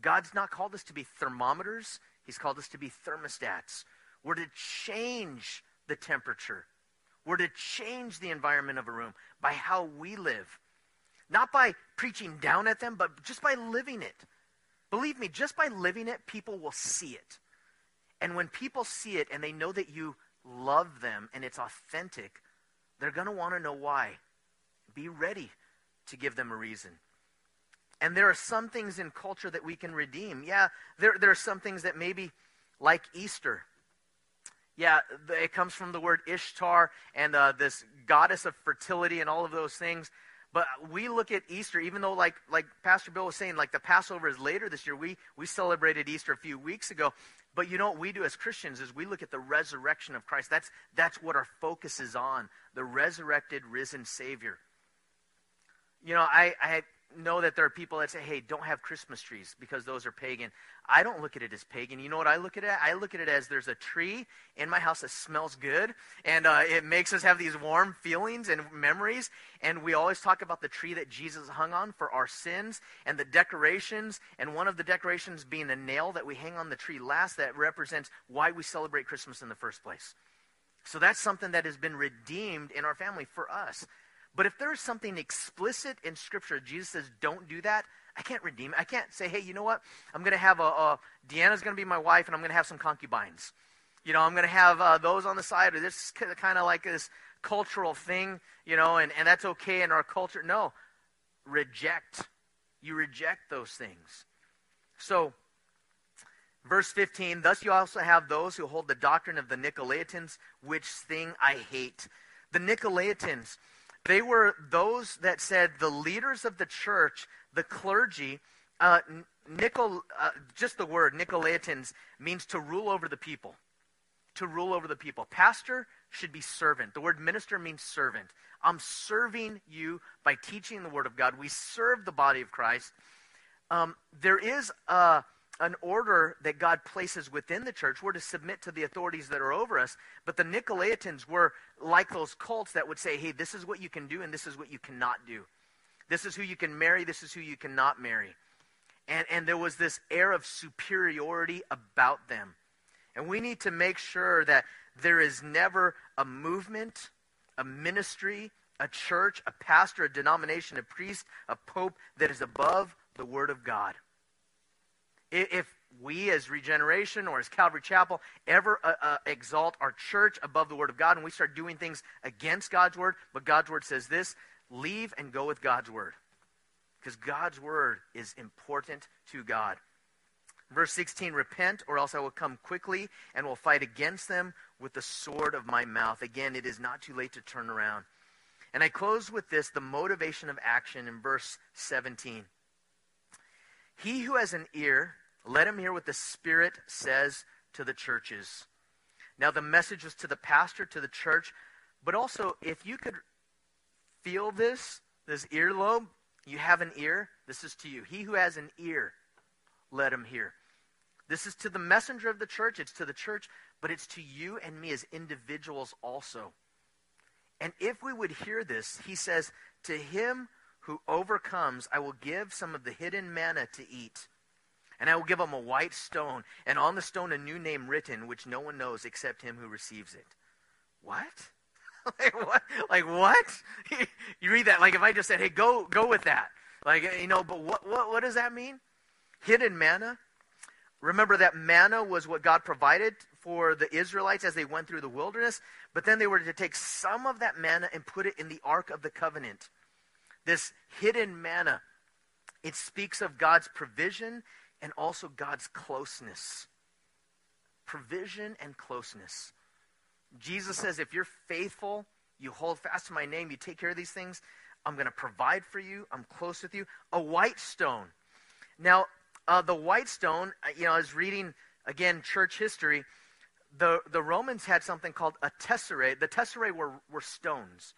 God's not called us to be thermometers, He's called us to be thermostats. We're to change the temperature. We're to change the environment of a room by how we live. Not by preaching down at them, but just by living it. Believe me, just by living it, people will see it. And when people see it and they know that you love them and it's authentic, they're going to want to know why. Be ready to give them a reason. And there are some things in culture that we can redeem. Yeah, there, there are some things that maybe, like Easter, yeah, it comes from the word Ishtar and uh, this goddess of fertility and all of those things. But we look at Easter, even though, like, like Pastor Bill was saying, like the Passover is later this year. We, we celebrated Easter a few weeks ago. But you know what we do as Christians is we look at the resurrection of Christ. That's, that's what our focus is on the resurrected, risen Savior. You know, I, I know that there are people that say, hey, don't have Christmas trees because those are pagan. I don't look at it as pagan. You know what I look at it? I look at it as there's a tree in my house that smells good, and uh, it makes us have these warm feelings and memories. And we always talk about the tree that Jesus hung on for our sins and the decorations. And one of the decorations being a nail that we hang on the tree last that represents why we celebrate Christmas in the first place. So that's something that has been redeemed in our family for us. But if there's something explicit in Scripture, Jesus says, don't do that, I can't redeem it. I can't say, hey, you know what? I'm going to have a, a Deanna's going to be my wife, and I'm going to have some concubines. You know, I'm going to have uh, those on the side, or this kind of like this cultural thing, you know, and, and that's okay in our culture. No, reject. You reject those things. So, verse 15, thus you also have those who hold the doctrine of the Nicolaitans, which thing I hate. The Nicolaitans, they were those that said the leaders of the church, the clergy, uh, Nicol, uh, just the word Nicolaitans means to rule over the people. To rule over the people. Pastor should be servant. The word minister means servant. I'm serving you by teaching the word of God. We serve the body of Christ. Um, there is a an order that God places within the church. We're to submit to the authorities that are over us. But the Nicolaitans were like those cults that would say, hey, this is what you can do and this is what you cannot do. This is who you can marry, this is who you cannot marry. And, and there was this air of superiority about them. And we need to make sure that there is never a movement, a ministry, a church, a pastor, a denomination, a priest, a pope that is above the Word of God. If we as Regeneration or as Calvary Chapel ever uh, uh, exalt our church above the Word of God and we start doing things against God's Word, but God's Word says this leave and go with God's Word. Because God's Word is important to God. Verse 16 Repent, or else I will come quickly and will fight against them with the sword of my mouth. Again, it is not too late to turn around. And I close with this the motivation of action in verse 17. He who has an ear, let him hear what the Spirit says to the churches. Now, the message was to the pastor, to the church, but also if you could feel this, this earlobe, you have an ear, this is to you. He who has an ear, let him hear. This is to the messenger of the church, it's to the church, but it's to you and me as individuals also. And if we would hear this, he says, To him who overcomes, I will give some of the hidden manna to eat. And I will give him a white stone, and on the stone a new name written, which no one knows except him who receives it. What? *laughs* like what? Like what? *laughs* you read that like if I just said, "Hey, go go with that." Like you know, but what what what does that mean? Hidden manna. Remember that manna was what God provided for the Israelites as they went through the wilderness, but then they were to take some of that manna and put it in the ark of the covenant this hidden manna, it speaks of God's provision and also God's closeness. Provision and closeness. Jesus says, if you're faithful, you hold fast to my name, you take care of these things, I'm going to provide for you, I'm close with you. A white stone. Now, uh, the white stone, uh, you know, I was reading, again, church history. The, the Romans had something called a tesserae. The tesserae were, were stones.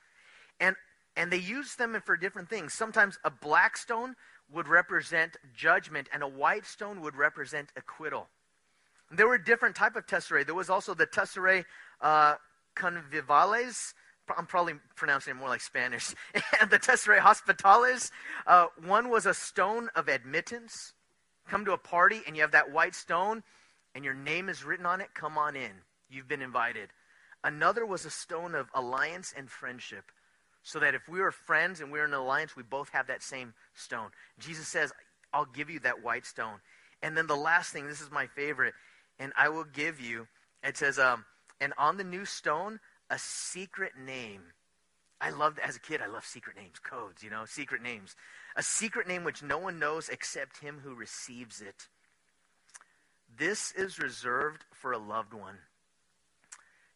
And and they used them for different things. Sometimes a black stone would represent judgment, and a white stone would represent acquittal. There were different type of tesserae. There was also the tesserae uh, convivales. I'm probably pronouncing it more like Spanish. *laughs* and the tesserae hospitales. Uh, one was a stone of admittance. Come to a party and you have that white stone and your name is written on it. Come on in. You've been invited. Another was a stone of alliance and friendship so that if we are friends and we're in an alliance, we both have that same stone. Jesus says, I'll give you that white stone. And then the last thing, this is my favorite, and I will give you, it says, um, and on the new stone, a secret name. I loved, as a kid, I love secret names, codes, you know, secret names. A secret name which no one knows except him who receives it. This is reserved for a loved one.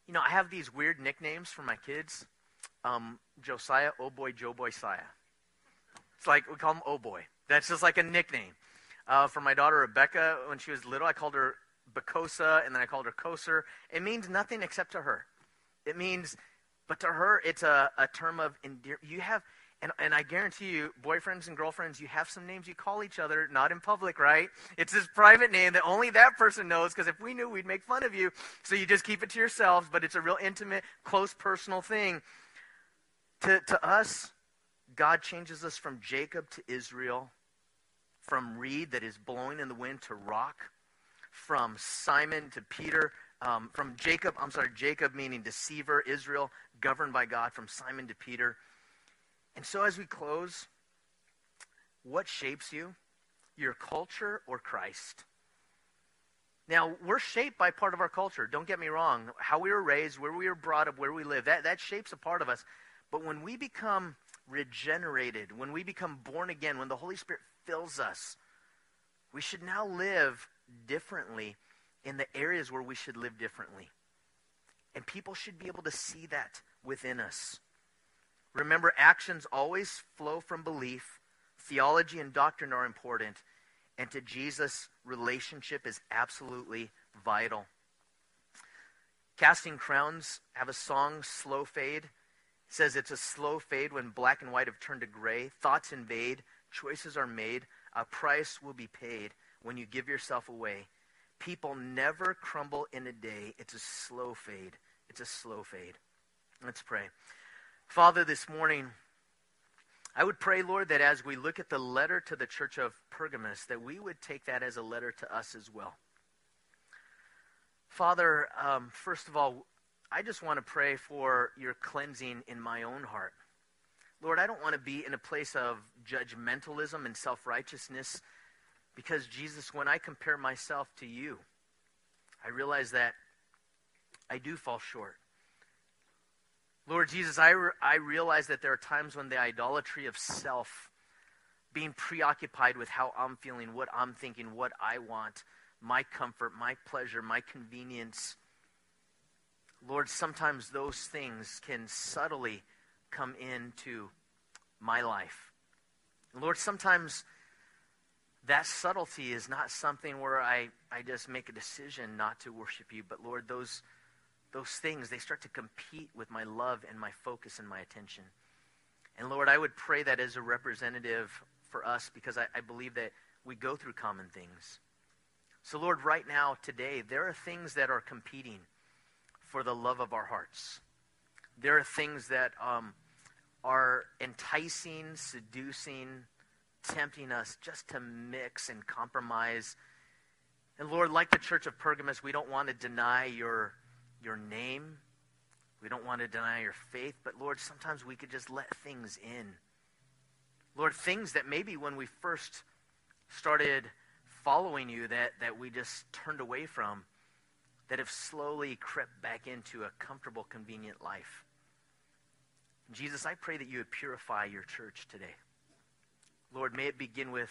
You know, I have these weird nicknames for my kids um, Josiah, oh boy, Joe Boy Siah. It's like we call him oh boy. That's just like a nickname. Uh, for my daughter Rebecca, when she was little, I called her Bacosa, and then I called her Koser. It means nothing except to her. It means, but to her, it's a, a term of endear. You have, And, and I guarantee you, boyfriends and girlfriends, you have some names you call each other, not in public, right? It's this private name that only that person knows, because if we knew, we'd make fun of you. So you just keep it to yourselves, but it's a real intimate, close, personal thing. To, to us, God changes us from Jacob to Israel, from reed that is blowing in the wind to rock, from Simon to Peter, um, from Jacob, I'm sorry, Jacob meaning deceiver, Israel governed by God, from Simon to Peter. And so as we close, what shapes you? Your culture or Christ? Now, we're shaped by part of our culture. Don't get me wrong. How we were raised, where we were brought up, where we live, that, that shapes a part of us. But when we become regenerated, when we become born again, when the Holy Spirit fills us, we should now live differently in the areas where we should live differently. And people should be able to see that within us. Remember, actions always flow from belief. Theology and doctrine are important. And to Jesus, relationship is absolutely vital. Casting Crowns have a song, Slow Fade. Says it's a slow fade when black and white have turned to gray. Thoughts invade, choices are made, a price will be paid when you give yourself away. People never crumble in a day. It's a slow fade. It's a slow fade. Let's pray. Father, this morning, I would pray, Lord, that as we look at the letter to the church of Pergamos, that we would take that as a letter to us as well. Father, um, first of all, I just want to pray for your cleansing in my own heart. Lord, I don't want to be in a place of judgmentalism and self righteousness because, Jesus, when I compare myself to you, I realize that I do fall short. Lord Jesus, I, re- I realize that there are times when the idolatry of self, being preoccupied with how I'm feeling, what I'm thinking, what I want, my comfort, my pleasure, my convenience, Lord, sometimes those things can subtly come into my life. Lord, sometimes that subtlety is not something where I, I just make a decision not to worship you, but Lord, those those things, they start to compete with my love and my focus and my attention. And Lord, I would pray that as a representative for us because I, I believe that we go through common things. So, Lord, right now, today, there are things that are competing for the love of our hearts. There are things that um, are enticing, seducing, tempting us just to mix and compromise. And Lord, like the church of Pergamos, we don't want to deny your your name. We don't want to deny your faith, but Lord, sometimes we could just let things in. Lord, things that maybe when we first started following you that, that we just turned away from, that have slowly crept back into a comfortable, convenient life. Jesus, I pray that you would purify your church today. Lord, may it begin with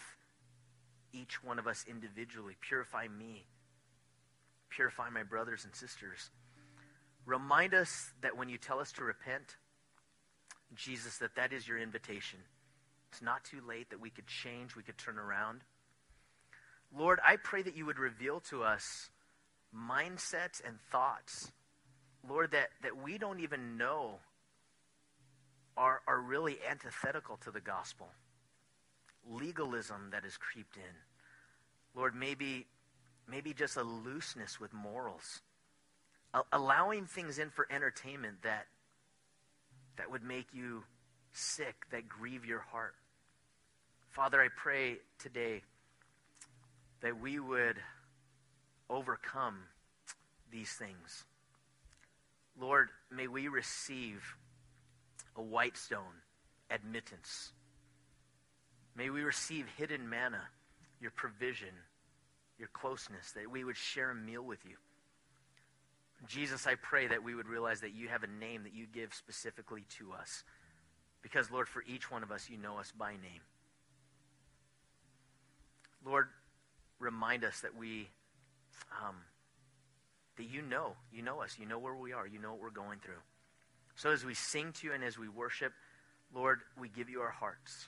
each one of us individually. Purify me. Purify my brothers and sisters. Remind us that when you tell us to repent, Jesus, that that is your invitation. It's not too late that we could change, we could turn around. Lord, I pray that you would reveal to us mindsets and thoughts, Lord, that, that we don't even know are, are really antithetical to the gospel. Legalism that has creeped in. Lord, maybe, maybe just a looseness with morals allowing things in for entertainment that that would make you sick, that grieve your heart. Father, I pray today that we would overcome these things. Lord, may we receive a white stone admittance. May we receive hidden manna, your provision, your closeness, that we would share a meal with you. Jesus, I pray that we would realize that you have a name that you give specifically to us. Because, Lord, for each one of us, you know us by name. Lord, remind us that we, um, that you know, you know us, you know where we are, you know what we're going through. So as we sing to you and as we worship, Lord, we give you our hearts.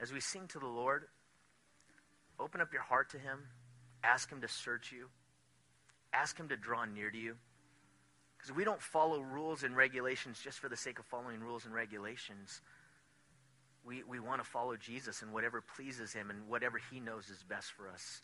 As we sing to the Lord, open up your heart to him, ask him to search you. Ask Him to draw near to you. Because we don't follow rules and regulations just for the sake of following rules and regulations. We, we want to follow Jesus and whatever pleases him and whatever he knows is best for us.